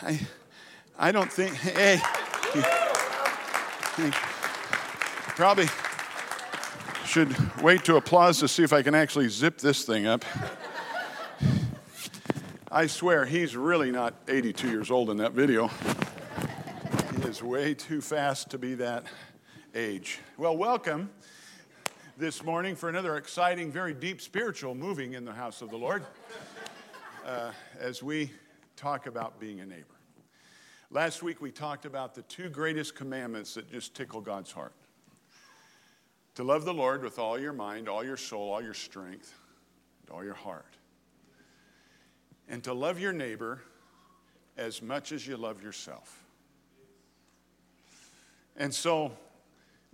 I, I don't think, hey, probably should wait to applause to see if I can actually zip this thing up. I swear, he's really not 82 years old in that video. He is way too fast to be that age. Well, welcome this morning for another exciting, very deep spiritual moving in the house of the Lord uh, as we talk about being a neighbor. Last week we talked about the two greatest commandments that just tickle God's heart to love the Lord with all your mind, all your soul, all your strength, and all your heart. And to love your neighbor as much as you love yourself. And so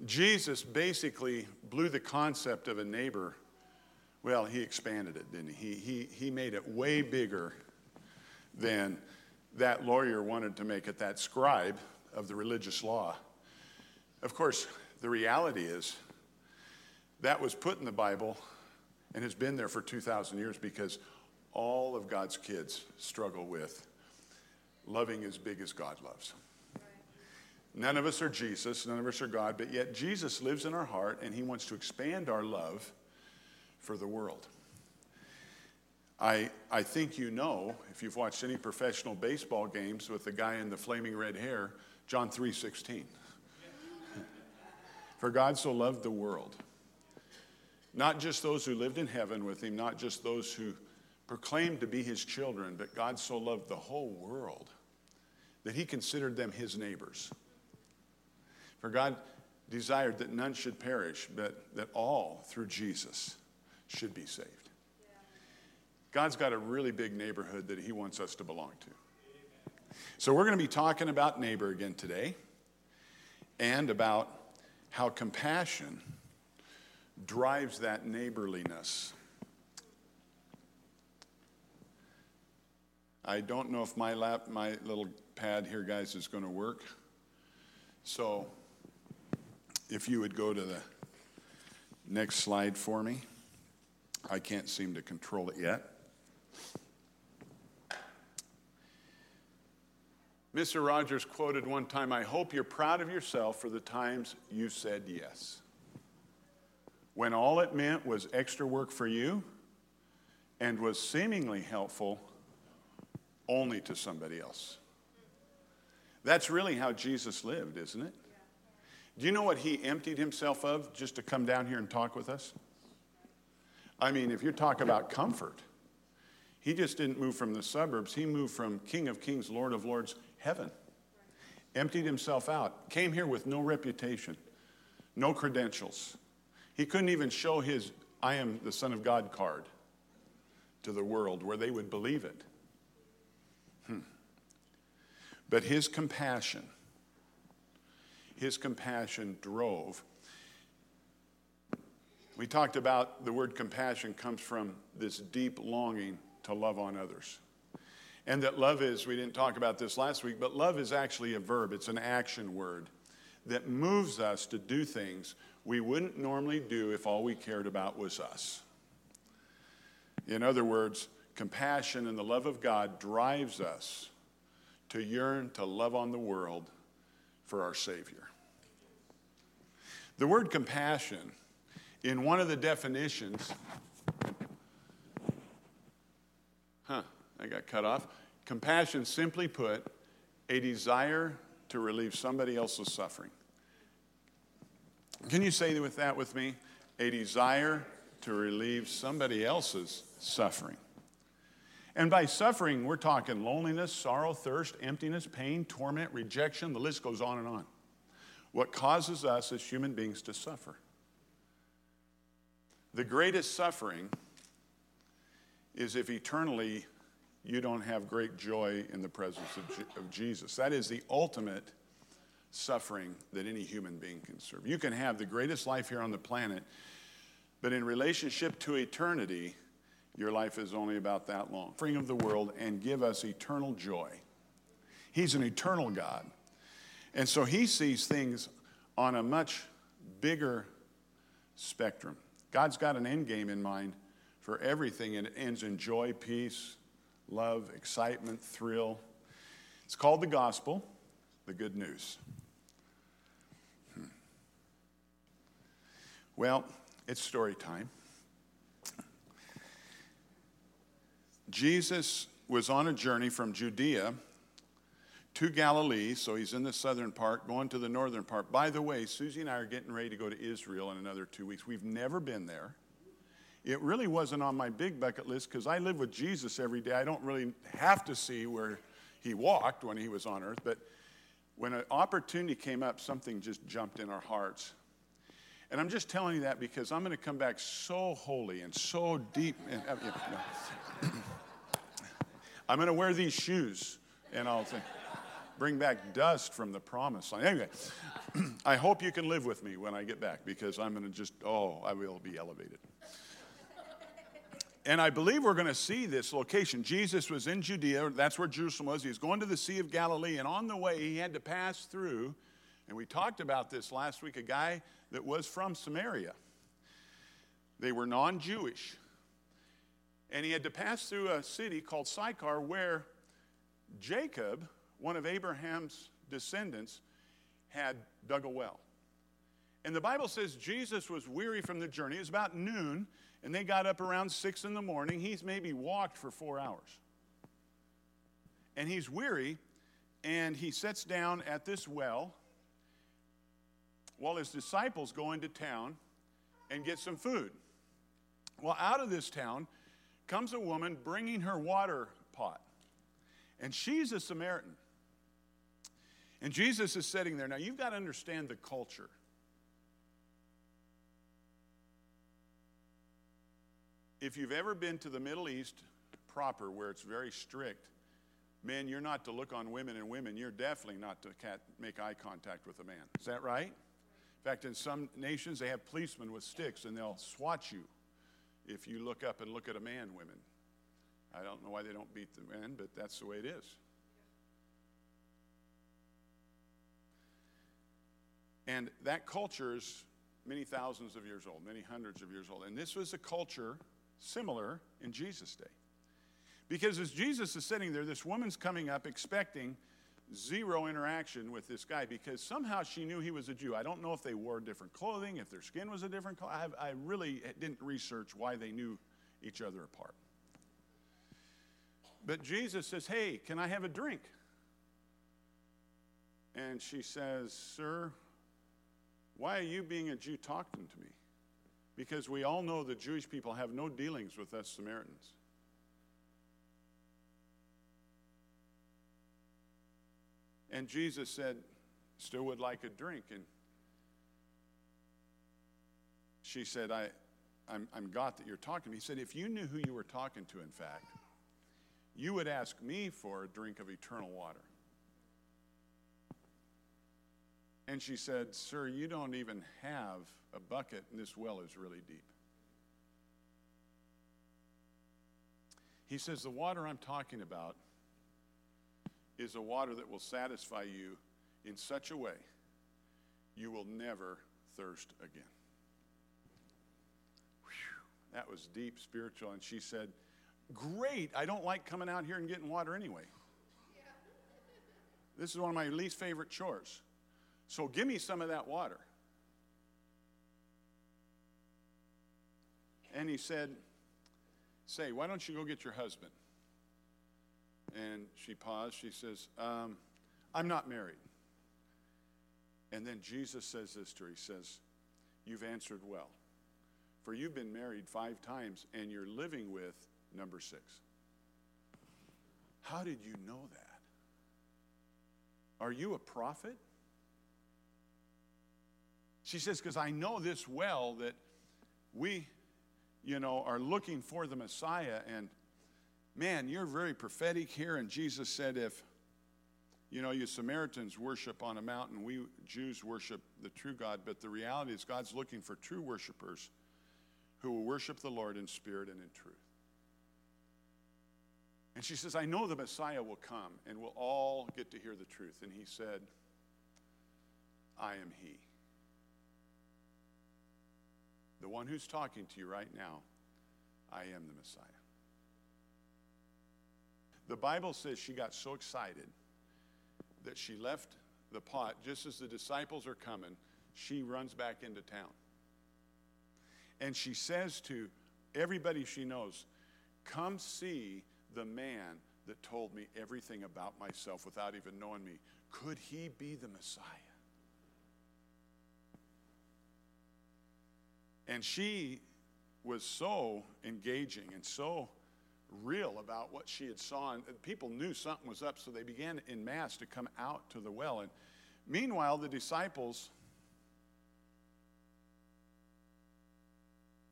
Jesus basically blew the concept of a neighbor. Well, he expanded it, didn't he? He, he, he made it way bigger than that lawyer wanted to make it, that scribe of the religious law. Of course, the reality is that was put in the Bible and has been there for 2,000 years because all of God's kids struggle with loving as big as God loves. None of us are Jesus, none of us are God, but yet Jesus lives in our heart and he wants to expand our love for the world. I, I think you know, if you've watched any professional baseball games with the guy in the flaming red hair, John 3:16. For God so loved the world, not just those who lived in heaven with him, not just those who proclaimed to be his children, but God so loved the whole world that he considered them his neighbors. For God desired that none should perish, but that all through Jesus should be saved. God's got a really big neighborhood that He wants us to belong to. So, we're going to be talking about neighbor again today and about how compassion drives that neighborliness. I don't know if my lap, my little pad here, guys, is going to work. So, if you would go to the next slide for me. I can't seem to control it yet. Mr. Rogers quoted one time I hope you're proud of yourself for the times you said yes. When all it meant was extra work for you and was seemingly helpful only to somebody else. That's really how Jesus lived, isn't it? Do you know what he emptied himself of just to come down here and talk with us? I mean, if you talk about comfort, he just didn't move from the suburbs. He moved from King of Kings, Lord of Lords, heaven. Emptied himself out. Came here with no reputation, no credentials. He couldn't even show his I am the Son of God card to the world where they would believe it. Hmm. But his compassion, his compassion drove. We talked about the word compassion comes from this deep longing to love on others. And that love is, we didn't talk about this last week, but love is actually a verb, it's an action word that moves us to do things we wouldn't normally do if all we cared about was us. In other words, compassion and the love of God drives us to yearn to love on the world for our Savior. The word compassion, in one of the definitions, huh, I got cut off. Compassion, simply put, a desire to relieve somebody else's suffering. Can you say with that with me? A desire to relieve somebody else's suffering. And by suffering, we're talking loneliness, sorrow, thirst, emptiness, pain, torment, rejection, the list goes on and on what causes us as human beings to suffer. The greatest suffering is if eternally you don't have great joy in the presence of, of Jesus. That is the ultimate suffering that any human being can serve. You can have the greatest life here on the planet, but in relationship to eternity, your life is only about that long. Bring of the world and give us eternal joy. He's an eternal God. And so he sees things on a much bigger spectrum. God's got an end game in mind for everything, and it ends in joy, peace, love, excitement, thrill. It's called the gospel, the good news. Hmm. Well, it's story time. Jesus was on a journey from Judea to Galilee, so he's in the southern part, going to the northern part. By the way, Susie and I are getting ready to go to Israel in another two weeks. We've never been there. It really wasn't on my big bucket list because I live with Jesus every day. I don't really have to see where he walked when he was on earth, but when an opportunity came up, something just jumped in our hearts. And I'm just telling you that because I'm going to come back so holy and so deep. And, uh, I'm going to wear these shoes and I'll say, bring back dust from the promised land. Anyway, I hope you can live with me when I get back because I'm going to just, oh, I will be elevated. And I believe we're going to see this location. Jesus was in Judea, that's where Jerusalem was. He's going to the Sea of Galilee, and on the way, he had to pass through. And we talked about this last week a guy that was from Samaria. They were non Jewish. And he had to pass through a city called Sychar where Jacob, one of Abraham's descendants, had dug a well. And the Bible says Jesus was weary from the journey. It was about noon, and they got up around six in the morning. He's maybe walked for four hours. And he's weary, and he sits down at this well while his disciples go into town and get some food. Well, out of this town comes a woman bringing her water pot, and she's a Samaritan. And Jesus is sitting there. Now, you've got to understand the culture. If you've ever been to the Middle East proper, where it's very strict, men, you're not to look on women and women. You're definitely not to make eye contact with a man. Is that right? In fact, in some nations, they have policemen with sticks and they'll swat you if you look up and look at a man, women. I don't know why they don't beat the men, but that's the way it is. And that culture is many thousands of years old, many hundreds of years old. And this was a culture similar in Jesus' day. Because as Jesus is sitting there, this woman's coming up expecting zero interaction with this guy because somehow she knew he was a Jew. I don't know if they wore different clothing, if their skin was a different color. I, I really didn't research why they knew each other apart. But Jesus says, Hey, can I have a drink? And she says, Sir, why are you, being a Jew, talking to me? Because we all know the Jewish people have no dealings with us Samaritans. And Jesus said, Still would like a drink. And she said, I, I'm, I'm God that you're talking to me. He said, If you knew who you were talking to, in fact, you would ask me for a drink of eternal water. And she said, Sir, you don't even have a bucket, and this well is really deep. He says, The water I'm talking about is a water that will satisfy you in such a way you will never thirst again. Whew, that was deep spiritual. And she said, Great, I don't like coming out here and getting water anyway. This is one of my least favorite chores. So give me some of that water. And he said, Say, why don't you go get your husband? And she paused. She says, um, I'm not married. And then Jesus says this to her He says, You've answered well. For you've been married five times and you're living with number six. How did you know that? Are you a prophet? She says, Because I know this well that we, you know, are looking for the Messiah. And man, you're very prophetic here. And Jesus said, If, you know, you Samaritans worship on a mountain, we Jews worship the true God. But the reality is, God's looking for true worshipers who will worship the Lord in spirit and in truth. And she says, I know the Messiah will come and we'll all get to hear the truth. And he said, I am he. The one who's talking to you right now, I am the Messiah. The Bible says she got so excited that she left the pot just as the disciples are coming. She runs back into town. And she says to everybody she knows, Come see the man that told me everything about myself without even knowing me. Could he be the Messiah? And she was so engaging and so real about what she had saw. And people knew something was up, so they began in mass to come out to the well. And meanwhile, the disciples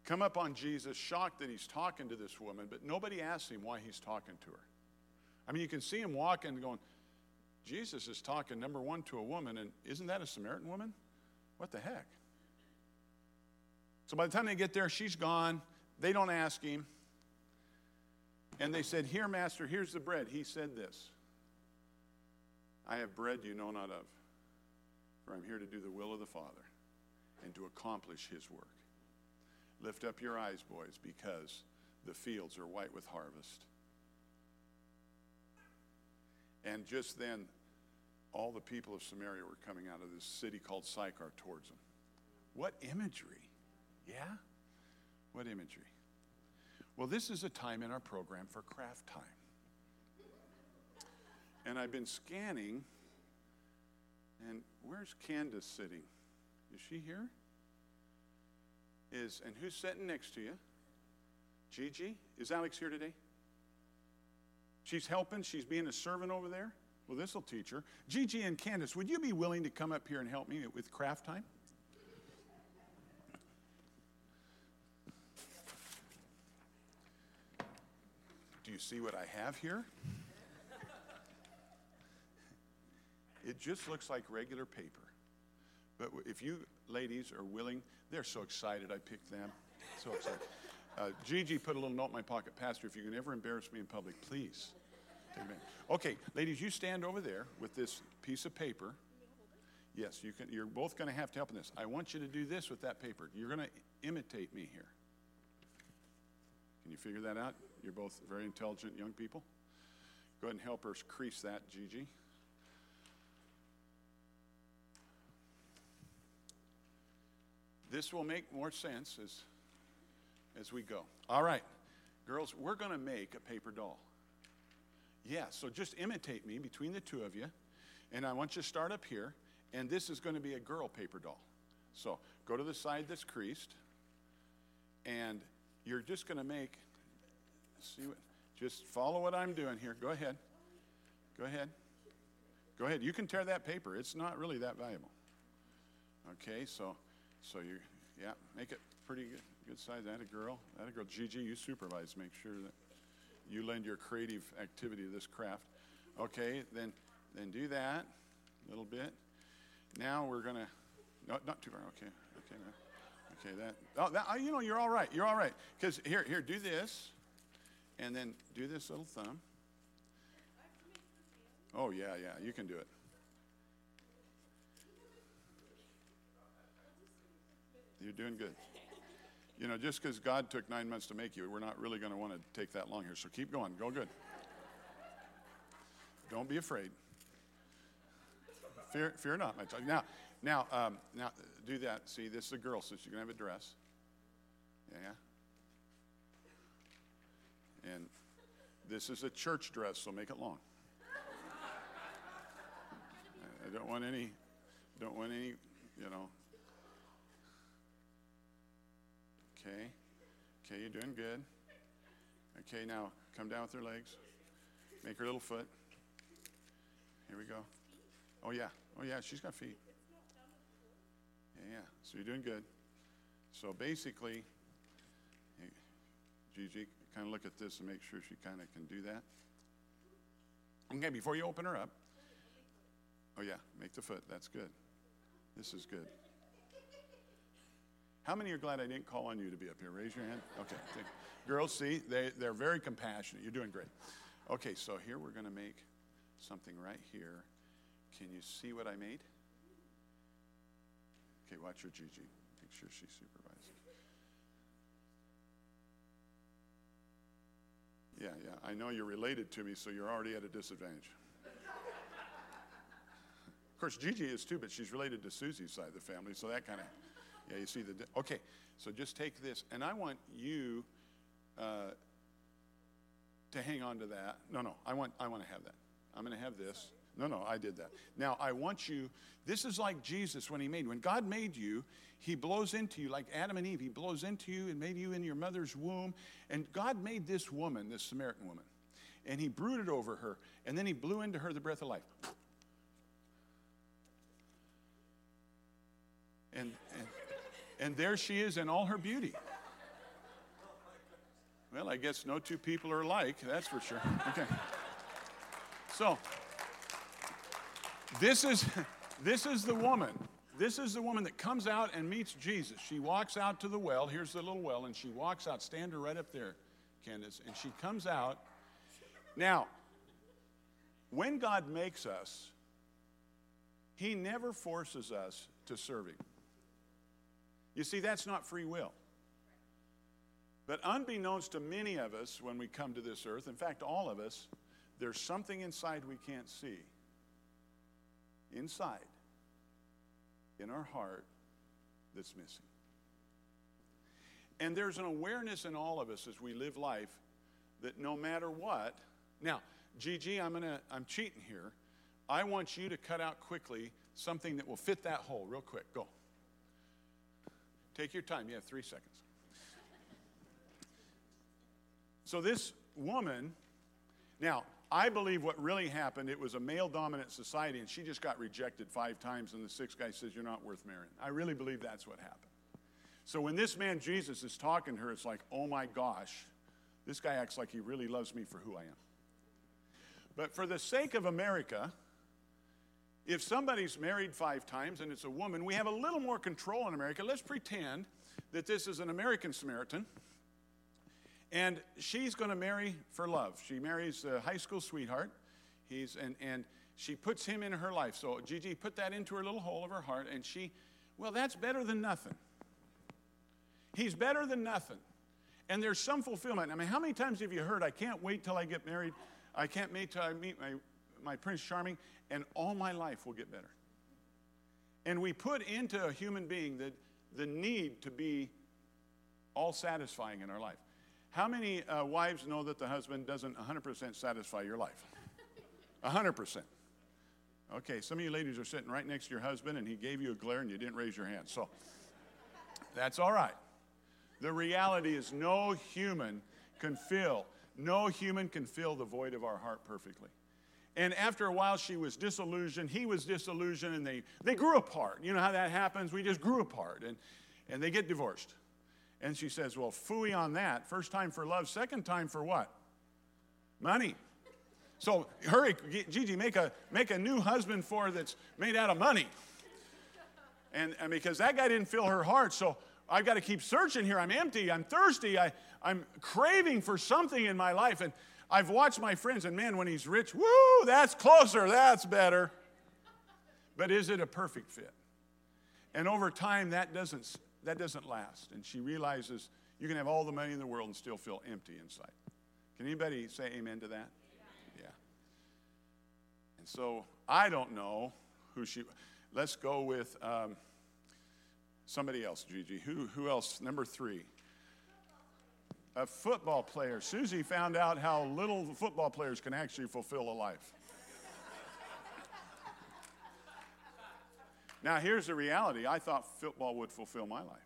come up on Jesus, shocked that he's talking to this woman, but nobody asks him why he's talking to her. I mean, you can see him walking, and going, Jesus is talking, number one, to a woman, and isn't that a Samaritan woman? What the heck? So by the time they get there, she's gone. They don't ask him. And they said, Here, Master, here's the bread. He said this I have bread you know not of, for I'm here to do the will of the Father and to accomplish his work. Lift up your eyes, boys, because the fields are white with harvest. And just then, all the people of Samaria were coming out of this city called Sychar towards them. What imagery! Yeah? What imagery? Well, this is a time in our program for craft time. And I've been scanning, and where's Candace sitting? Is she here? Is and who's sitting next to you? Gigi? Is Alex here today? She's helping, she's being a servant over there. Well, this will teach her. Gigi and Candace, would you be willing to come up here and help me with craft time? See what I have here? It just looks like regular paper. But if you ladies are willing, they're so excited I picked them. So excited. Uh, Gigi put a little note in my pocket, Pastor, if you can ever embarrass me in public, please. Amen. Okay, ladies, you stand over there with this piece of paper. Yes, you can, you're both going to have to help in this. I want you to do this with that paper. You're going to imitate me here. Can you figure that out? You're both very intelligent young people. Go ahead and help her crease that, Gigi. This will make more sense as, as we go. All right, girls, we're going to make a paper doll. Yeah, so just imitate me between the two of you. And I want you to start up here. And this is going to be a girl paper doll. So go to the side that's creased. And you're just going to make, see what, just follow what I'm doing here. Go ahead. Go ahead. Go ahead. You can tear that paper. It's not really that valuable. Okay, so so you yeah, make it pretty good, good size. That a girl. That a girl. Gigi, you supervise. Make sure that you lend your creative activity to this craft. Okay, then then do that a little bit. Now we're gonna no, not too far. Okay, okay. Okay, that, oh, that, oh, you know, you're all right. You're all right. Because here, here, do this, and then do this little thumb. Oh, yeah, yeah, you can do it. You're doing good. You know, just because God took nine months to make you, we're not really going to want to take that long here. So keep going. Go good. Don't be afraid. Fear, fear not, my child. Now, now, um, now, do that. See, this is a girl, so she's gonna have a dress. Yeah. And this is a church dress, so make it long. I don't want any, don't want any, you know. Okay. Okay, you're doing good. Okay, now come down with her legs. Make her little foot. Here we go. Oh, yeah. Oh, yeah, she's got feet. Yeah, so you're doing good. So basically, Gigi, kind of look at this and make sure she kind of can do that. Okay, before you open her up, oh, yeah, make the foot. That's good. This is good. How many are glad I didn't call on you to be up here? Raise your hand. Okay. Girls, see, they, they're very compassionate. You're doing great. Okay, so here we're going to make something right here. Can you see what I made? Okay, watch your Gigi. Make sure she supervises. Yeah, yeah. I know you're related to me, so you're already at a disadvantage. Of course, Gigi is too, but she's related to Susie's side of the family, so that kind of, yeah, you see the. Okay, so just take this, and I want you uh, to hang on to that. No, no, I want, I want to have that. I'm going to have this. No, no, I did that. Now, I want you, this is like Jesus when he made, when God made you, he blows into you, like Adam and Eve, he blows into you and made you in your mother's womb. And God made this woman, this Samaritan woman, and he brooded over her, and then he blew into her the breath of life. And, and, and there she is in all her beauty. Well, I guess no two people are alike, that's for sure. Okay. So, this is, this is the woman. This is the woman that comes out and meets Jesus. She walks out to the well. Here's the little well, and she walks out. Stand her right up there, Candace. And she comes out. Now, when God makes us, He never forces us to serve Him. You see, that's not free will. But unbeknownst to many of us when we come to this earth, in fact, all of us, there's something inside we can't see. Inside, in our heart, that's missing. And there's an awareness in all of us as we live life that no matter what, now, Gigi, I'm gonna, I'm cheating here. I want you to cut out quickly something that will fit that hole, real quick. Go. Take your time. You have three seconds. So this woman, now, I believe what really happened, it was a male dominant society, and she just got rejected five times, and the sixth guy says, You're not worth marrying. I really believe that's what happened. So when this man Jesus is talking to her, it's like, Oh my gosh, this guy acts like he really loves me for who I am. But for the sake of America, if somebody's married five times and it's a woman, we have a little more control in America. Let's pretend that this is an American Samaritan and she's going to marry for love. She marries a high school sweetheart. He's, and, and she puts him in her life. So Gigi put that into her little hole of her heart, and she, well, that's better than nothing. He's better than nothing. And there's some fulfillment. I mean, how many times have you heard, I can't wait till I get married, I can't wait till I meet my, my Prince Charming, and all my life will get better. And we put into a human being the, the need to be all satisfying in our life. How many uh, wives know that the husband doesn't 100% satisfy your life? 100%. Okay, some of you ladies are sitting right next to your husband and he gave you a glare and you didn't raise your hand. So that's all right. The reality is no human can fill, no human can fill the void of our heart perfectly. And after a while, she was disillusioned. He was disillusioned, and they, they grew apart. You know how that happens? We just grew apart, and, and they get divorced. And she says, Well, fooey on that. First time for love, second time for what? Money. So hurry, Gigi, make a, make a new husband for her that's made out of money. And, and because that guy didn't fill her heart, so I've got to keep searching here. I'm empty, I'm thirsty, I, I'm craving for something in my life. And I've watched my friends, and man, when he's rich, woo, that's closer, that's better. But is it a perfect fit? And over time, that doesn't that doesn't last. And she realizes you can have all the money in the world and still feel empty inside. Can anybody say amen to that? Yeah. And so I don't know who she. Let's go with um, somebody else, Gigi. Who, who else? Number three. A football player. Susie found out how little football players can actually fulfill a life. Now, here's the reality I thought football would fulfill my life.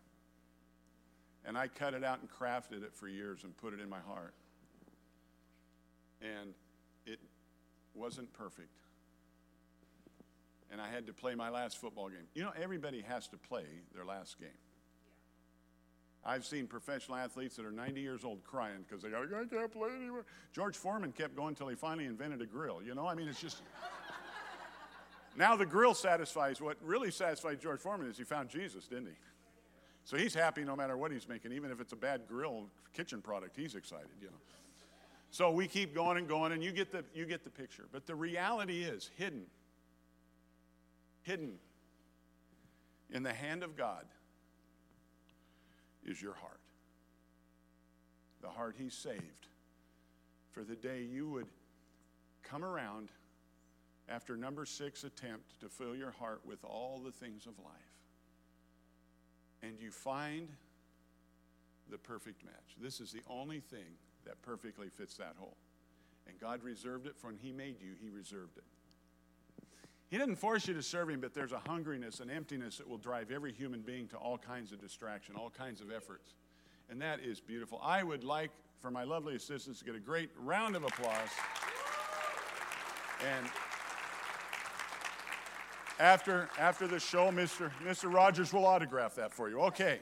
And I cut it out and crafted it for years and put it in my heart. And it wasn't perfect. And I had to play my last football game. You know, everybody has to play their last game. I've seen professional athletes that are 90 years old crying because they go, I can't play anymore. George Foreman kept going until he finally invented a grill. You know, I mean, it's just. Now the grill satisfies. What really satisfied George Foreman is he found Jesus, didn't he? So he's happy no matter what he's making, even if it's a bad grill kitchen product. He's excited, you know. So we keep going and going, and you get the you get the picture. But the reality is hidden, hidden in the hand of God is your heart. The heart He saved for the day you would come around after number six attempt to fill your heart with all the things of life. And you find the perfect match. This is the only thing that perfectly fits that hole. And God reserved it for when He made you, He reserved it. He didn't force you to serve Him, but there's a hungriness, an emptiness that will drive every human being to all kinds of distraction, all kinds of efforts. And that is beautiful. I would like for my lovely assistants to get a great round of applause. And after, after the show, Mr. Mr. Rogers will autograph that for you. Okay.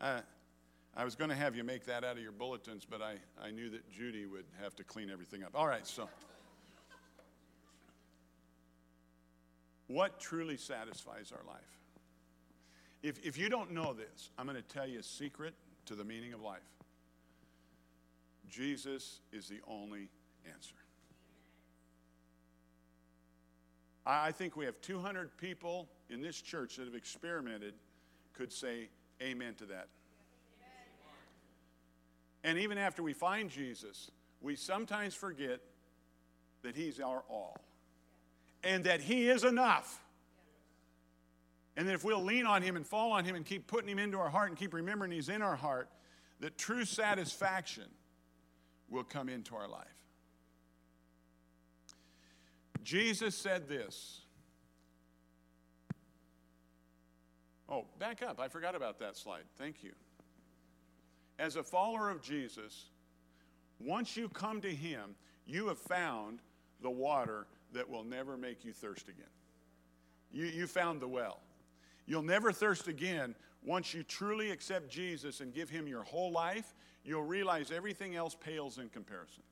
Uh, I was going to have you make that out of your bulletins, but I, I knew that Judy would have to clean everything up. All right, so. What truly satisfies our life? If, if you don't know this, I'm going to tell you a secret to the meaning of life. Jesus is the only answer. I think we have 200 people in this church that have experimented, could say amen to that. And even after we find Jesus, we sometimes forget that He's our all and that He is enough. And that if we'll lean on Him and fall on Him and keep putting Him into our heart and keep remembering He's in our heart, that true satisfaction will come into our life. Jesus said this. Oh, back up. I forgot about that slide. Thank you. As a follower of Jesus, once you come to Him, you have found the water that will never make you thirst again. You, you found the well. You'll never thirst again once you truly accept Jesus and give Him your whole life. You'll realize everything else pales in comparison.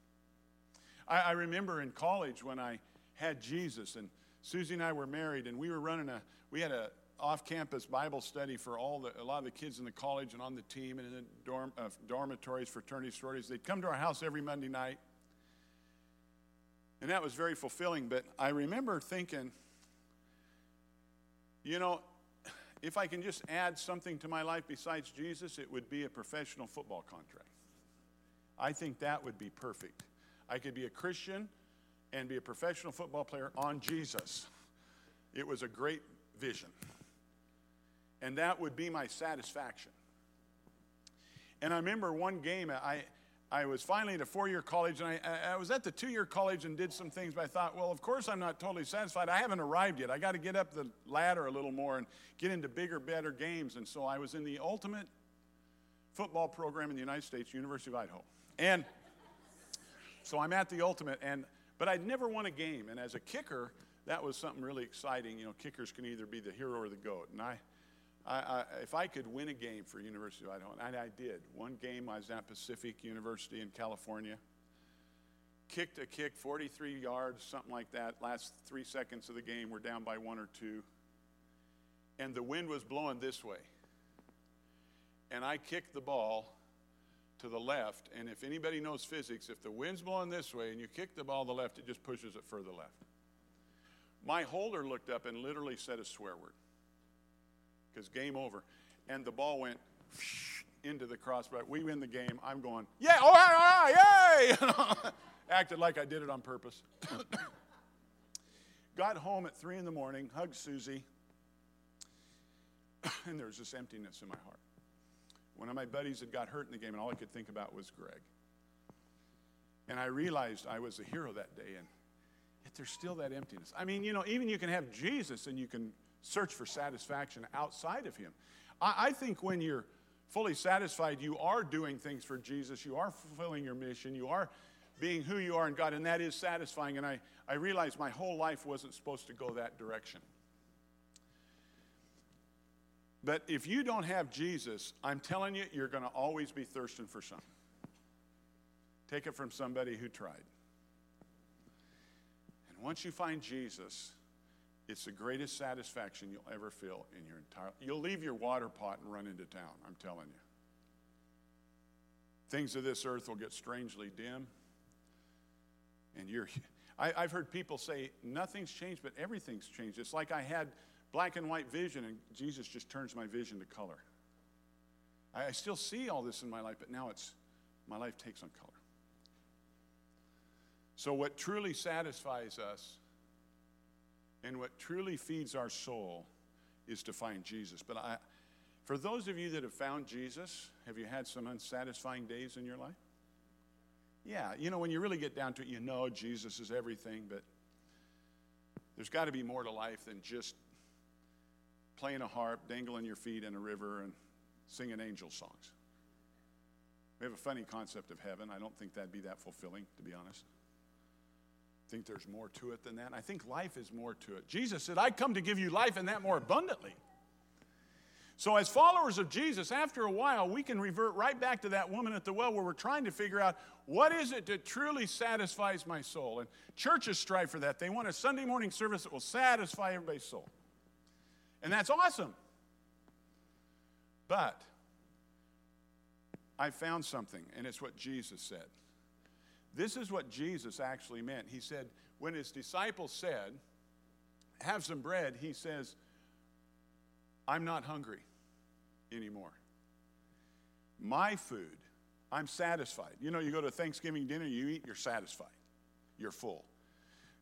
I, I remember in college when I had Jesus, and Susie and I were married, and we were running a, we had a off-campus Bible study for all the, a lot of the kids in the college and on the team and in the dorm, uh, dormitories, fraternities, sororities. They'd come to our house every Monday night, and that was very fulfilling. But I remember thinking, you know, if I can just add something to my life besides Jesus, it would be a professional football contract. I think that would be perfect. I could be a Christian and be a professional football player on Jesus. It was a great vision. And that would be my satisfaction. And I remember one game, I, I was finally at a four year college, and I, I was at the two year college and did some things, but I thought, well, of course I'm not totally satisfied. I haven't arrived yet. I got to get up the ladder a little more and get into bigger, better games. And so I was in the ultimate football program in the United States, University of Idaho. And so I'm at the ultimate, and but I'd never won a game. And as a kicker, that was something really exciting. You know, kickers can either be the hero or the goat. And I, I, I, if I could win a game for University of Idaho, and I did. One game I was at Pacific University in California. Kicked a kick, 43 yards, something like that. Last three seconds of the game, we're down by one or two. And the wind was blowing this way. And I kicked the ball to the left. And if anybody knows physics, if the wind's blowing this way and you kick the ball to the left, it just pushes it further left. My holder looked up and literally said a swear word because game over. And the ball went into the crossbar. We win the game. I'm going, yeah, all right, all right, yay! Acted like I did it on purpose. Got home at three in the morning, hugged Susie, and there was this emptiness in my heart. One of my buddies had got hurt in the game, and all I could think about was Greg. And I realized I was a hero that day, and yet there's still that emptiness. I mean, you know, even you can have Jesus and you can search for satisfaction outside of Him. I, I think when you're fully satisfied, you are doing things for Jesus, you are fulfilling your mission, you are being who you are in God, and that is satisfying. And I, I realized my whole life wasn't supposed to go that direction. But if you don't have Jesus, I'm telling you, you're going to always be thirsting for something. Take it from somebody who tried. And once you find Jesus, it's the greatest satisfaction you'll ever feel in your entire You'll leave your water pot and run into town, I'm telling you. Things of this earth will get strangely dim. And you're I, I've heard people say nothing's changed, but everything's changed. It's like I had black and white vision, and Jesus just turns my vision to color. I, I still see all this in my life, but now it's my life takes on color. So, what truly satisfies us and what truly feeds our soul is to find Jesus. But I, for those of you that have found Jesus, have you had some unsatisfying days in your life? Yeah, you know, when you really get down to it, you know Jesus is everything, but there's got to be more to life than just playing a harp, dangling your feet in a river, and singing angel songs. We have a funny concept of heaven. I don't think that'd be that fulfilling, to be honest. I think there's more to it than that. I think life is more to it. Jesus said, I come to give you life and that more abundantly. So, as followers of Jesus, after a while, we can revert right back to that woman at the well where we're trying to figure out what is it that truly satisfies my soul. And churches strive for that. They want a Sunday morning service that will satisfy everybody's soul. And that's awesome. But I found something, and it's what Jesus said. This is what Jesus actually meant. He said, when his disciples said, Have some bread, he says, I'm not hungry anymore. My food, I'm satisfied. You know, you go to Thanksgiving dinner, you eat, you're satisfied, you're full.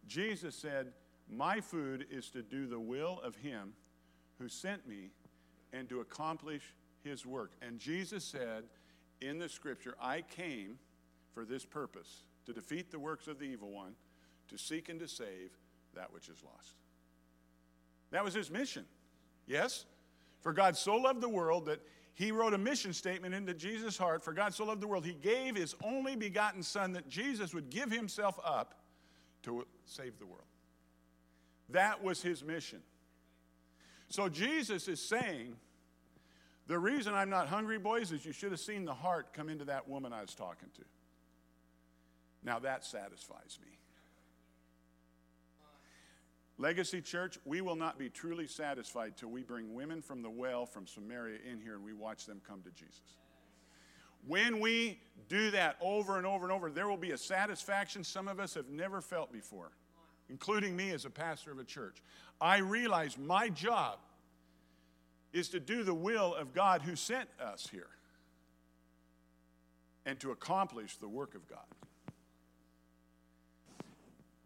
Jesus said, My food is to do the will of him who sent me and to accomplish his work. And Jesus said in the scripture, I came for this purpose to defeat the works of the evil one, to seek and to save that which is lost. That was his mission. Yes? For God so loved the world that he wrote a mission statement into Jesus' heart. For God so loved the world, he gave his only begotten Son that Jesus would give himself up to save the world. That was his mission. So Jesus is saying, the reason I'm not hungry, boys, is you should have seen the heart come into that woman I was talking to. Now that satisfies me. Legacy Church, we will not be truly satisfied till we bring women from the well from Samaria in here and we watch them come to Jesus. When we do that over and over and over, there will be a satisfaction some of us have never felt before, including me as a pastor of a church. I realize my job is to do the will of God who sent us here and to accomplish the work of God.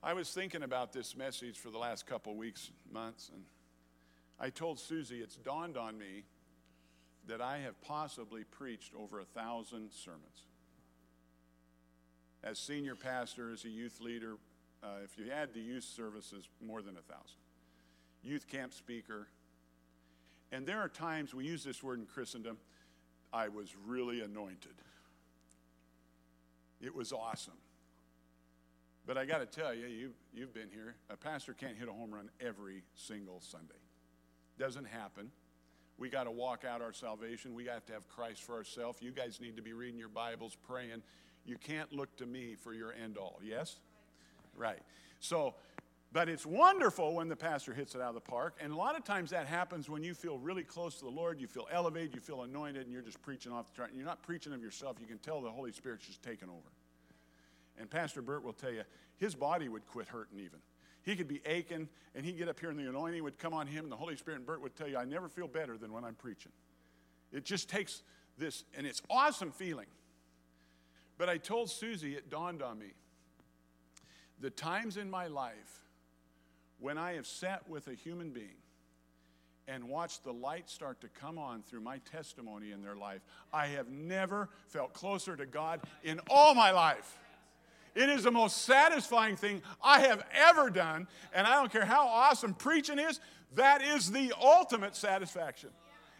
I was thinking about this message for the last couple weeks, months, and I told Susie it's dawned on me that I have possibly preached over a thousand sermons. As senior pastor, as a youth leader, uh, if you add the youth services, more than a thousand youth camp speaker. And there are times, we use this word in Christendom, I was really anointed. It was awesome. But I got to tell you, you, you've been here. A pastor can't hit a home run every single Sunday. Doesn't happen. We got to walk out our salvation. We have to have Christ for ourselves. You guys need to be reading your Bibles, praying. You can't look to me for your end all. Yes? Right. So but it's wonderful when the pastor hits it out of the park. And a lot of times that happens when you feel really close to the Lord, you feel elevated, you feel anointed, and you're just preaching off the chart. You're not preaching of yourself. You can tell the Holy Spirit's just taken over. And Pastor Bert will tell you, his body would quit hurting even. He could be aching, and he'd get up here, and the anointing would come on him, and the Holy Spirit and Bert would tell you, I never feel better than when I'm preaching. It just takes this, and it's awesome feeling. But I told Susie, it dawned on me. The times in my life when I have sat with a human being and watched the light start to come on through my testimony in their life, I have never felt closer to God in all my life. It is the most satisfying thing I have ever done, and I don't care how awesome preaching is, that is the ultimate satisfaction.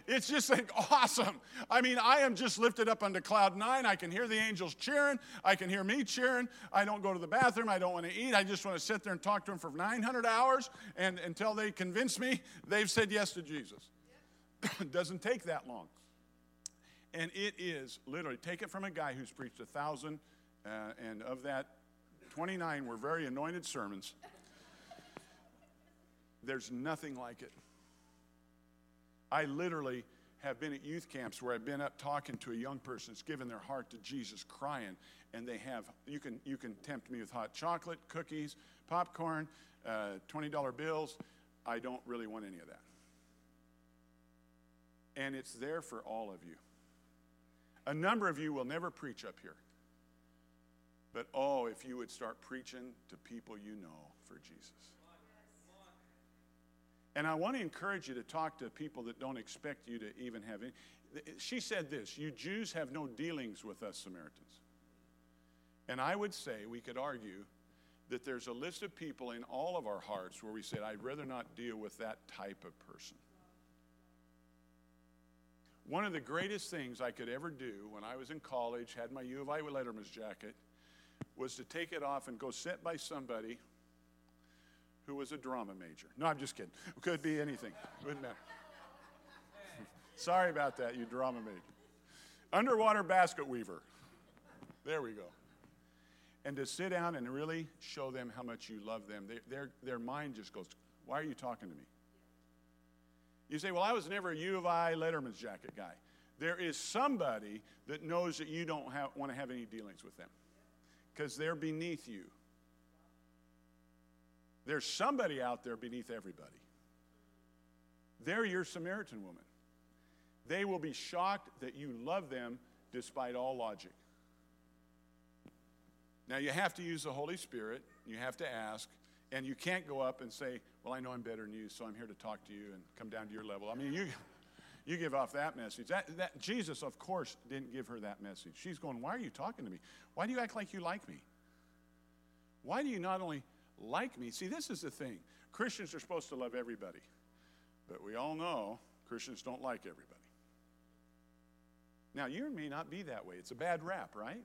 It's just like awesome. I mean, I am just lifted up onto cloud nine. I can hear the angels cheering. I can hear me cheering. I don't go to the bathroom. I don't want to eat. I just want to sit there and talk to them for 900 hours and until they convince me they've said yes to Jesus. it doesn't take that long. And it is literally, take it from a guy who's preached a thousand, uh, and of that, 29 were very anointed sermons. There's nothing like it. I literally have been at youth camps where I've been up talking to a young person that's given their heart to Jesus, crying, and they have you can you can tempt me with hot chocolate, cookies, popcorn, uh, twenty dollar bills. I don't really want any of that, and it's there for all of you. A number of you will never preach up here. But oh, if you would start preaching to people you know for Jesus. And I want to encourage you to talk to people that don't expect you to even have any. She said this You Jews have no dealings with us Samaritans. And I would say, we could argue, that there's a list of people in all of our hearts where we said, I'd rather not deal with that type of person. One of the greatest things I could ever do when I was in college, had my U of I letterman's jacket, was to take it off and go sit by somebody who was a drama major. No, I'm just kidding. It could be anything. It Wouldn't matter. Sorry about that, you drama major. Underwater basket weaver. There we go. And to sit down and really show them how much you love them, they, their, their mind just goes, Why are you talking to me? You say, Well, I was never a U of I letterman's jacket guy. There is somebody that knows that you don't have, want to have any dealings with them because they're beneath you. There's somebody out there beneath everybody. They're your Samaritan woman. They will be shocked that you love them despite all logic. Now, you have to use the Holy Spirit, you have to ask, and you can't go up and say, Well, I know I'm better than you, so I'm here to talk to you and come down to your level. I mean, you, you give off that message. That, that, Jesus, of course, didn't give her that message. She's going, Why are you talking to me? Why do you act like you like me? Why do you not only like me? See, this is the thing Christians are supposed to love everybody, but we all know Christians don't like everybody. Now, you and me not be that way. It's a bad rap, right?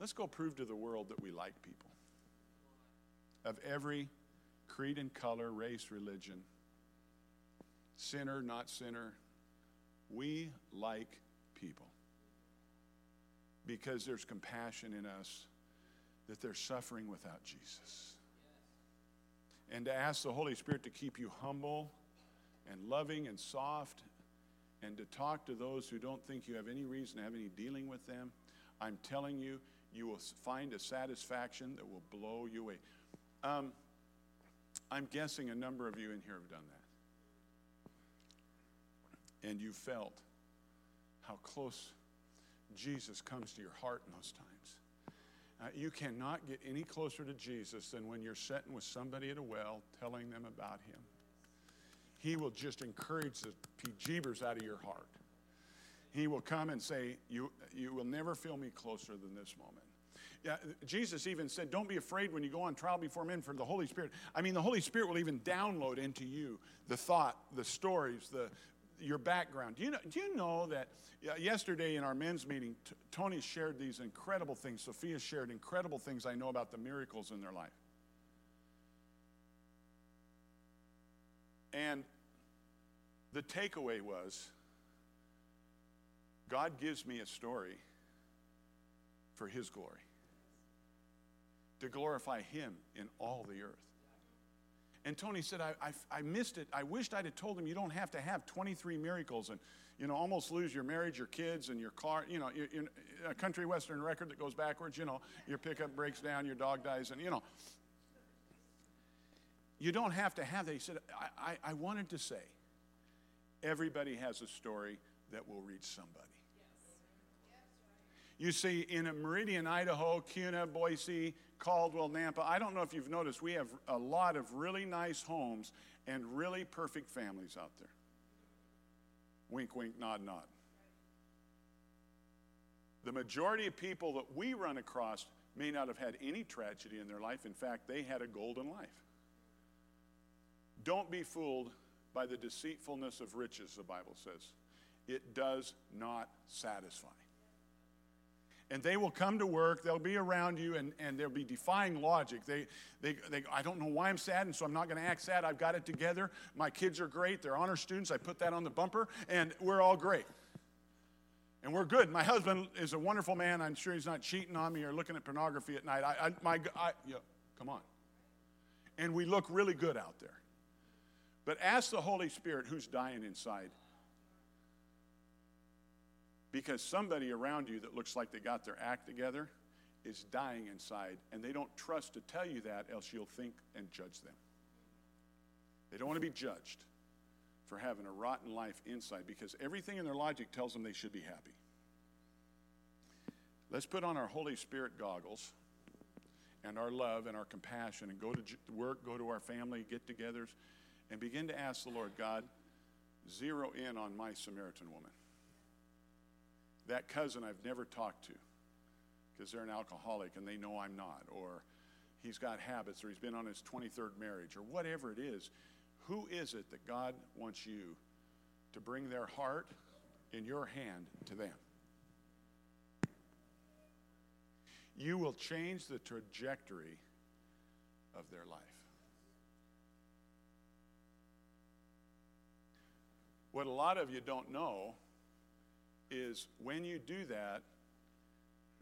Let's go prove to the world that we like people of every creed and color, race, religion, sinner, not sinner. We like people because there's compassion in us that they're suffering without Jesus. And to ask the Holy Spirit to keep you humble and loving and soft and to talk to those who don't think you have any reason to have any dealing with them, I'm telling you, you will find a satisfaction that will blow you away. Um, I'm guessing a number of you in here have done that. And you felt how close Jesus comes to your heart in those times. Uh, you cannot get any closer to Jesus than when you're sitting with somebody at a well telling them about Him. He will just encourage the jeebers out of your heart. He will come and say, you, you will never feel me closer than this moment. Yeah, Jesus even said, Don't be afraid when you go on trial before men for the Holy Spirit. I mean, the Holy Spirit will even download into you the thought, the stories, the, your background. Do you know, do you know that yesterday in our men's meeting, T- Tony shared these incredible things? Sophia shared incredible things I know about the miracles in their life. And the takeaway was God gives me a story for His glory, to glorify Him in all the earth. And Tony said, I, I, I, missed it. I wished I'd have told him you don't have to have 23 miracles and, you know, almost lose your marriage, your kids, and your car. You know, a country western record that goes backwards, you know, your pickup breaks down, your dog dies, and, you know. You don't have to have that. He said, I, I, I wanted to say, everybody has a story that will reach somebody. You see, in Meridian, Idaho, Kuna, Boise, Caldwell, Nampa, I don't know if you've noticed, we have a lot of really nice homes and really perfect families out there. Wink, wink, nod, nod. The majority of people that we run across may not have had any tragedy in their life. In fact, they had a golden life. Don't be fooled by the deceitfulness of riches, the Bible says. It does not satisfy and they will come to work they'll be around you and, and they'll be defying logic. They, they, they i don't know why i'm sad and so i'm not going to act sad. I've got it together. My kids are great. They're honor students. I put that on the bumper and we're all great. And we're good. My husband is a wonderful man. I'm sure he's not cheating on me or looking at pornography at night. I, I my I, yeah, come on. And we look really good out there. But ask the holy spirit who's dying inside because somebody around you that looks like they got their act together is dying inside, and they don't trust to tell you that, else you'll think and judge them. They don't want to be judged for having a rotten life inside because everything in their logic tells them they should be happy. Let's put on our Holy Spirit goggles and our love and our compassion and go to work, go to our family get togethers, and begin to ask the Lord, God, zero in on my Samaritan woman. That cousin I've never talked to because they're an alcoholic and they know I'm not, or he's got habits, or he's been on his 23rd marriage, or whatever it is. Who is it that God wants you to bring their heart in your hand to them? You will change the trajectory of their life. What a lot of you don't know is when you do that,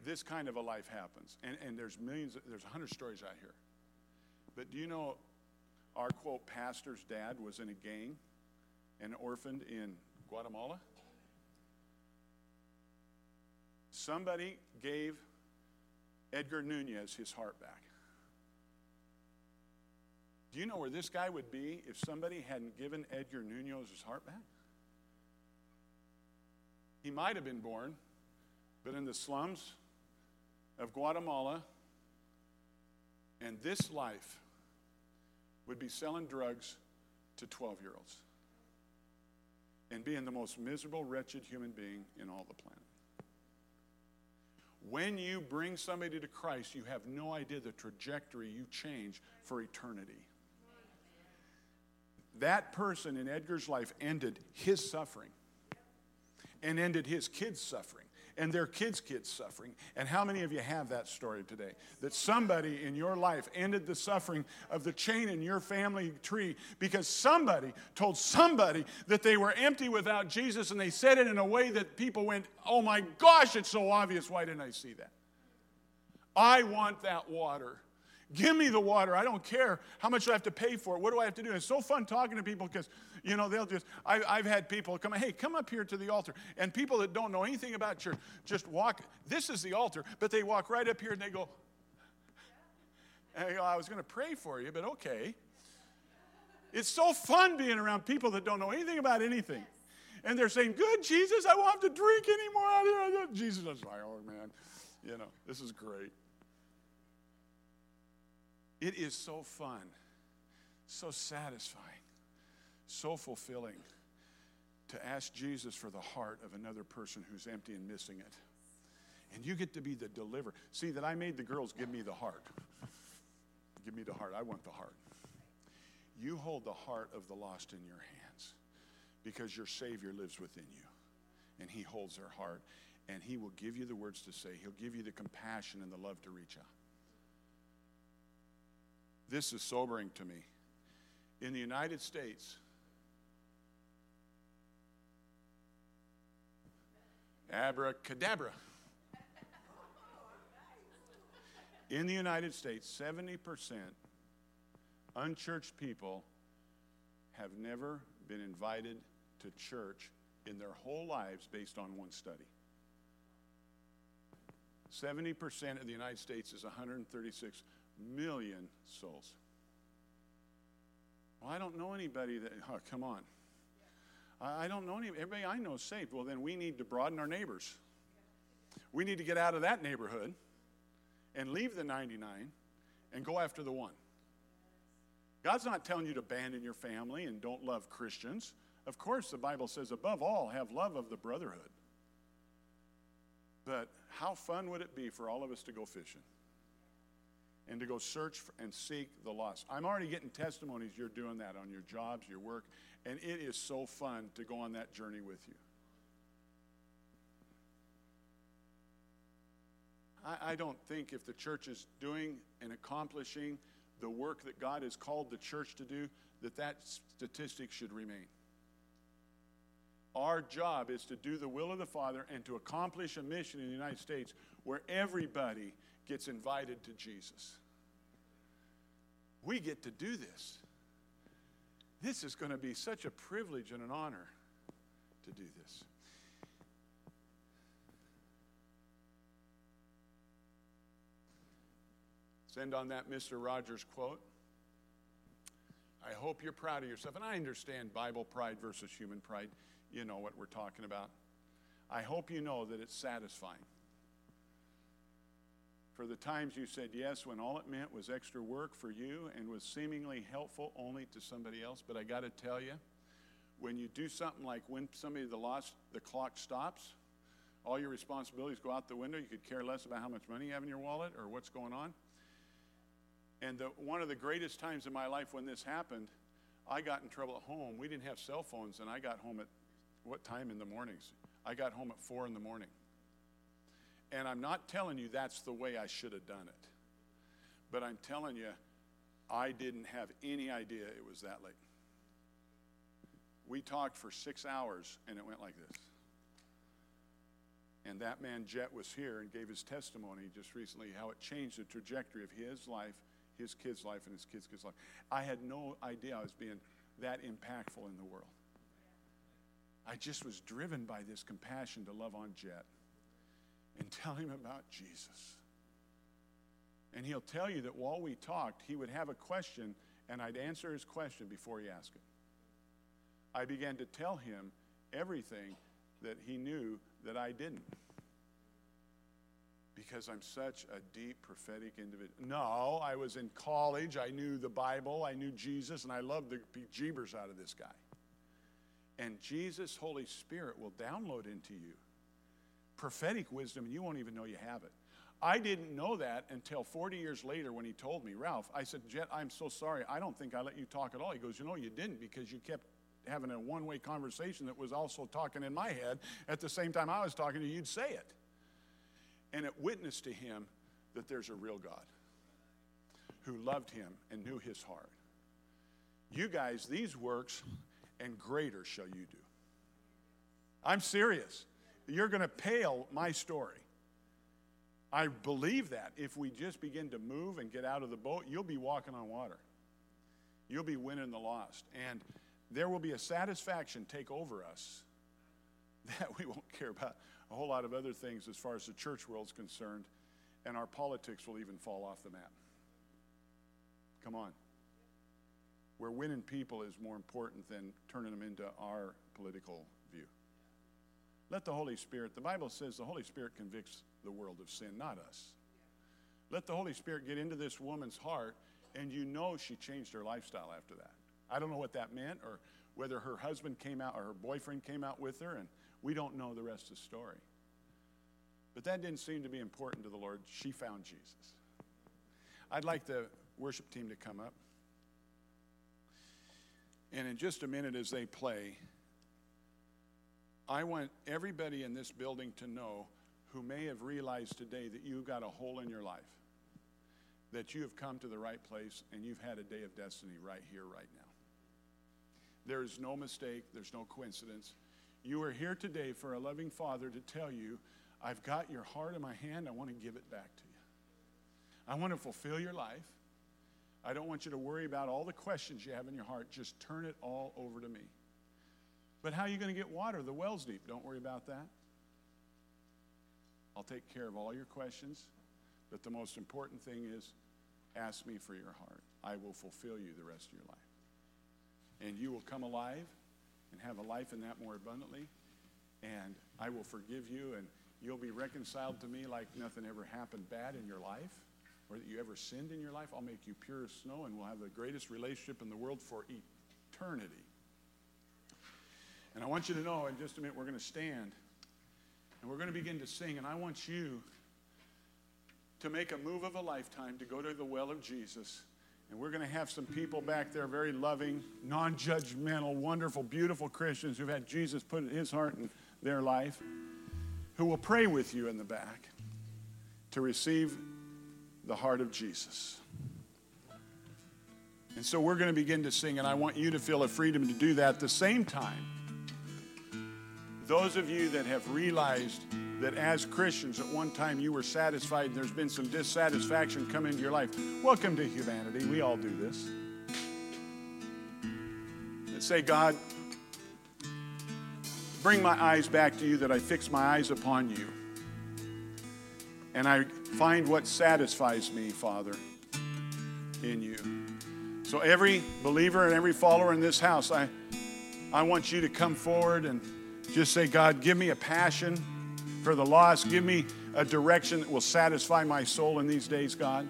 this kind of a life happens. And, and there's millions, there's a hundred stories out here. But do you know our quote pastor's dad was in a gang and orphaned in Guatemala? Somebody gave Edgar Nunez his heart back. Do you know where this guy would be if somebody hadn't given Edgar Nunez his heart back? He might have been born, but in the slums of Guatemala, and this life would be selling drugs to 12 year olds and being the most miserable, wretched human being in all the planet. When you bring somebody to Christ, you have no idea the trajectory you change for eternity. That person in Edgar's life ended his suffering and ended his kids' suffering and their kids' kids suffering. And how many of you have that story today? That somebody in your life ended the suffering of the chain in your family tree because somebody told somebody that they were empty without Jesus and they said it in a way that people went, oh my gosh, it's so obvious. Why didn't I see that? I want that water. Give me the water. I don't care how much I have to pay for it. What do I have to do? It's so fun talking to people because, you know, they'll just, I, have had people come, hey, come up here to the altar. And people that don't know anything about church just walk, this is the altar, but they walk right up here and they go, and I, go, I was going to pray for you, but okay. It's so fun being around people that don't know anything about anything. And they're saying, Good, Jesus, I won't have to drink anymore out here. Jesus is like, Oh, man, you know, this is great. It is so fun, so satisfying, so fulfilling to ask Jesus for the heart of another person who's empty and missing it. And you get to be the deliverer. See, that I made the girls give me the heart. give me the heart. I want the heart. You hold the heart of the lost in your hands because your Savior lives within you. And He holds their heart. And He will give you the words to say, He'll give you the compassion and the love to reach out. This is sobering to me. In the United States, abracadabra. In the United States, 70% unchurched people have never been invited to church in their whole lives based on one study. 70% of the United States is 136 million souls. Well, I don't know anybody that, oh, come on. I don't know any, everybody I know is saved. Well, then we need to broaden our neighbors. We need to get out of that neighborhood and leave the 99 and go after the one. God's not telling you to abandon your family and don't love Christians. Of course, the Bible says, above all, have love of the brotherhood. But how fun would it be for all of us to go fishing? and to go search and seek the lost. I'm already getting testimonies you're doing that on your jobs, your work, and it is so fun to go on that journey with you. I, I don't think if the church is doing and accomplishing the work that God has called the church to do, that that statistic should remain. Our job is to do the will of the Father and to accomplish a mission in the United States where everybody gets invited to Jesus. We get to do this. This is going to be such a privilege and an honor to do this. Send on that Mr. Rogers quote. I hope you're proud of yourself. And I understand Bible pride versus human pride. You know what we're talking about. I hope you know that it's satisfying for the times you said yes when all it meant was extra work for you and was seemingly helpful only to somebody else. But I got to tell you, when you do something like when somebody the lost the clock stops, all your responsibilities go out the window. You could care less about how much money you have in your wallet or what's going on. And the, one of the greatest times in my life when this happened, I got in trouble at home. We didn't have cell phones, and I got home at what time in the mornings? I got home at four in the morning. And I'm not telling you that's the way I should have done it. But I'm telling you, I didn't have any idea it was that late. We talked for six hours and it went like this. And that man, Jet, was here and gave his testimony just recently how it changed the trajectory of his life, his kid's life, and his kid's kid's life. I had no idea I was being that impactful in the world. I just was driven by this compassion to love on Jet and tell him about Jesus. And he'll tell you that while we talked, he would have a question, and I'd answer his question before he asked it. I began to tell him everything that he knew that I didn't. Because I'm such a deep prophetic individual. No, I was in college. I knew the Bible. I knew Jesus, and I loved the jeebers out of this guy. And Jesus, Holy Spirit, will download into you prophetic wisdom, and you won't even know you have it. I didn't know that until 40 years later when he told me, Ralph, I said, Jet, I'm so sorry. I don't think I let you talk at all. He goes, You know, you didn't because you kept having a one way conversation that was also talking in my head. At the same time I was talking to you, you'd say it. And it witnessed to him that there's a real God who loved him and knew his heart. You guys, these works and greater shall you do. I'm serious. You're going to pale my story. I believe that if we just begin to move and get out of the boat, you'll be walking on water. You'll be winning the lost. And there will be a satisfaction take over us that we won't care about a whole lot of other things as far as the church world's concerned, and our politics will even fall off the map. Come on. Where winning people is more important than turning them into our political view. Let the Holy Spirit, the Bible says the Holy Spirit convicts the world of sin, not us. Let the Holy Spirit get into this woman's heart, and you know she changed her lifestyle after that. I don't know what that meant or whether her husband came out or her boyfriend came out with her, and we don't know the rest of the story. But that didn't seem to be important to the Lord. She found Jesus. I'd like the worship team to come up. And in just a minute, as they play, I want everybody in this building to know who may have realized today that you've got a hole in your life, that you have come to the right place and you've had a day of destiny right here, right now. There is no mistake, there's no coincidence. You are here today for a loving Father to tell you, I've got your heart in my hand, I want to give it back to you. I want to fulfill your life. I don't want you to worry about all the questions you have in your heart. Just turn it all over to me. But how are you going to get water? The well's deep. Don't worry about that. I'll take care of all your questions. But the most important thing is ask me for your heart. I will fulfill you the rest of your life and you will come alive and have a life in that more abundantly. And I will forgive you, and you'll be reconciled to me like nothing ever happened bad in your life or that you ever sinned in your life. I'll make you pure as snow, and we'll have the greatest relationship in the world for eternity. And I want you to know in just a minute we're going to stand and we're going to begin to sing. And I want you to make a move of a lifetime to go to the well of Jesus and we're going to have some people back there, very loving, non judgmental, wonderful, beautiful Christians who've had Jesus put his heart in their life, who will pray with you in the back to receive the heart of Jesus. And so we're going to begin to sing, and I want you to feel a freedom to do that at the same time. Those of you that have realized that as Christians at one time you were satisfied and there's been some dissatisfaction come into your life. Welcome to humanity. We all do this. And say, God, bring my eyes back to you that I fix my eyes upon you. And I find what satisfies me, Father, in you. So every believer and every follower in this house, I, I want you to come forward and just say, God, give me a passion for the lost. Give me a direction that will satisfy my soul in these days, God.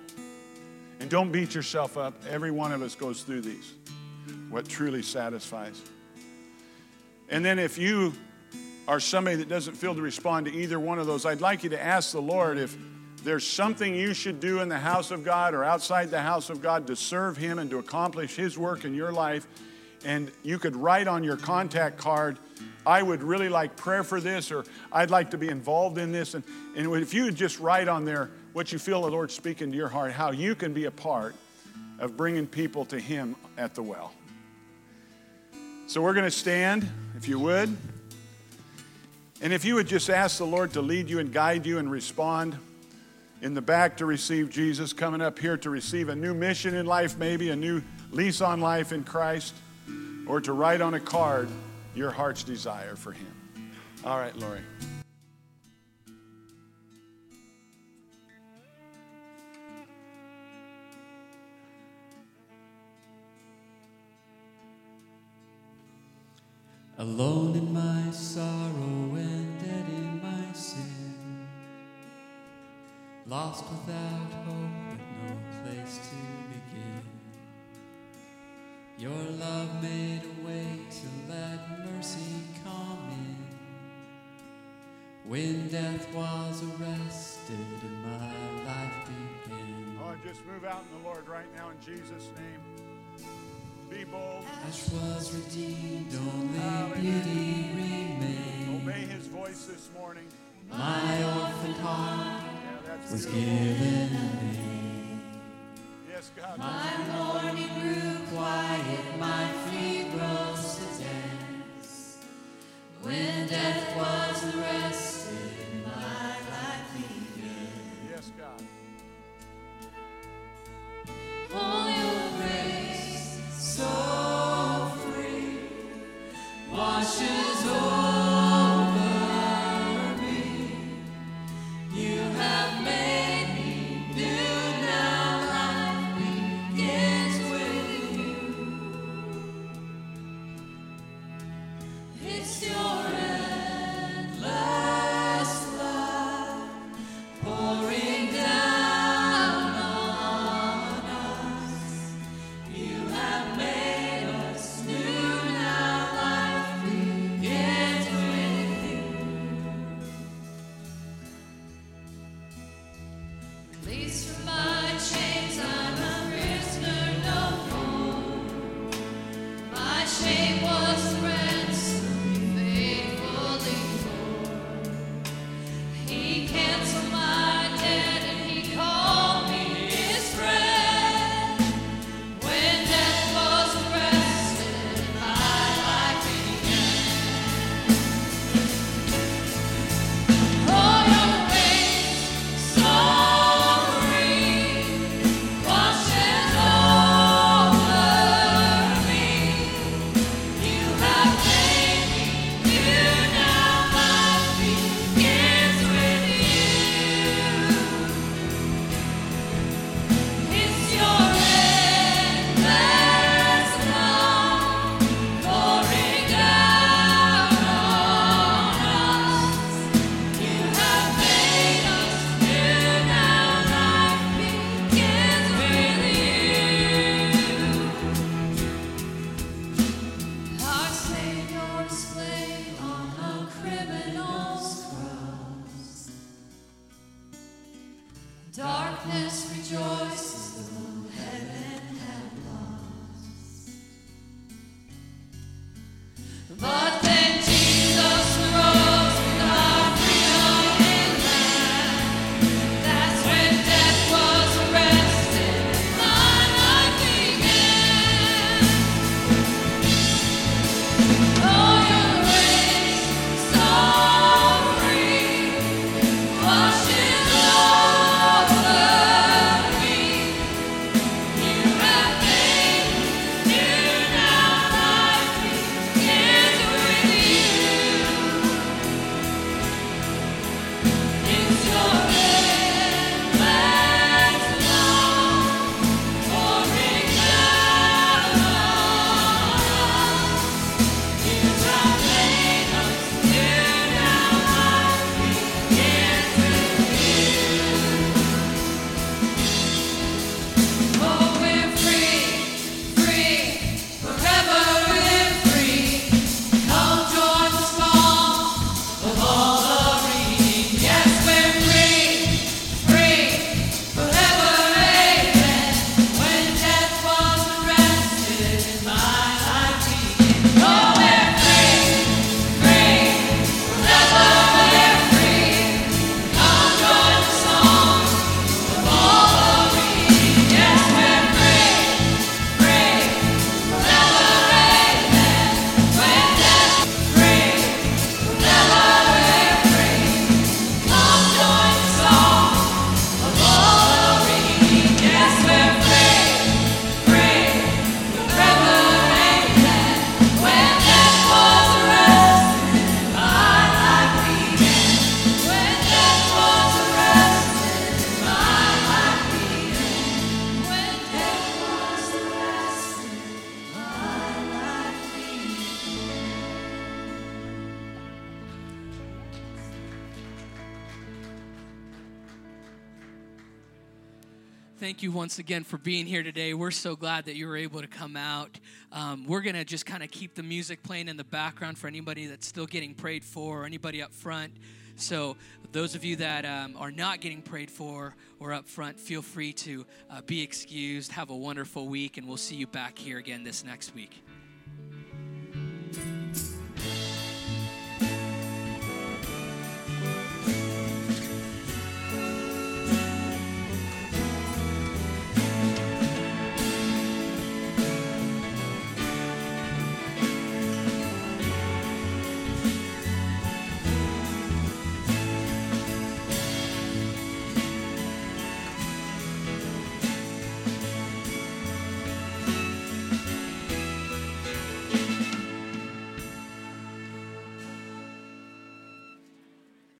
And don't beat yourself up. Every one of us goes through these. What truly satisfies. And then if you are somebody that doesn't feel to respond to either one of those, I'd like you to ask the Lord if there's something you should do in the house of God or outside the house of God to serve Him and to accomplish His work in your life. And you could write on your contact card, I would really like prayer for this, or I'd like to be involved in this. And, and if you would just write on there what you feel the Lord speaking to your heart, how you can be a part of bringing people to Him at the well. So we're going to stand, if you would. And if you would just ask the Lord to lead you and guide you and respond in the back to receive Jesus, coming up here to receive a new mission in life, maybe a new lease on life in Christ, or to write on a card your heart's desire for Him. All right, Lori. Alone in my sorrow and dead in my sin, lost without hope with no place to begin. Your love made a way to let mercy come in. When death was arrested and my life began. Oh, just move out in the Lord right now in Jesus' name. Be bold. Ash was redeemed, only beauty remained. Obey His voice this morning. My orphaned heart Yeah, was beautiful. given name. Yes, God. My mourning grew quiet, my feet rose to dance. When death was arrested, Darkness once again for being here today. We're so glad that you were able to come out. Um, we're going to just kind of keep the music playing in the background for anybody that's still getting prayed for or anybody up front. So, those of you that um, are not getting prayed for or up front, feel free to uh, be excused. Have a wonderful week, and we'll see you back here again this next week.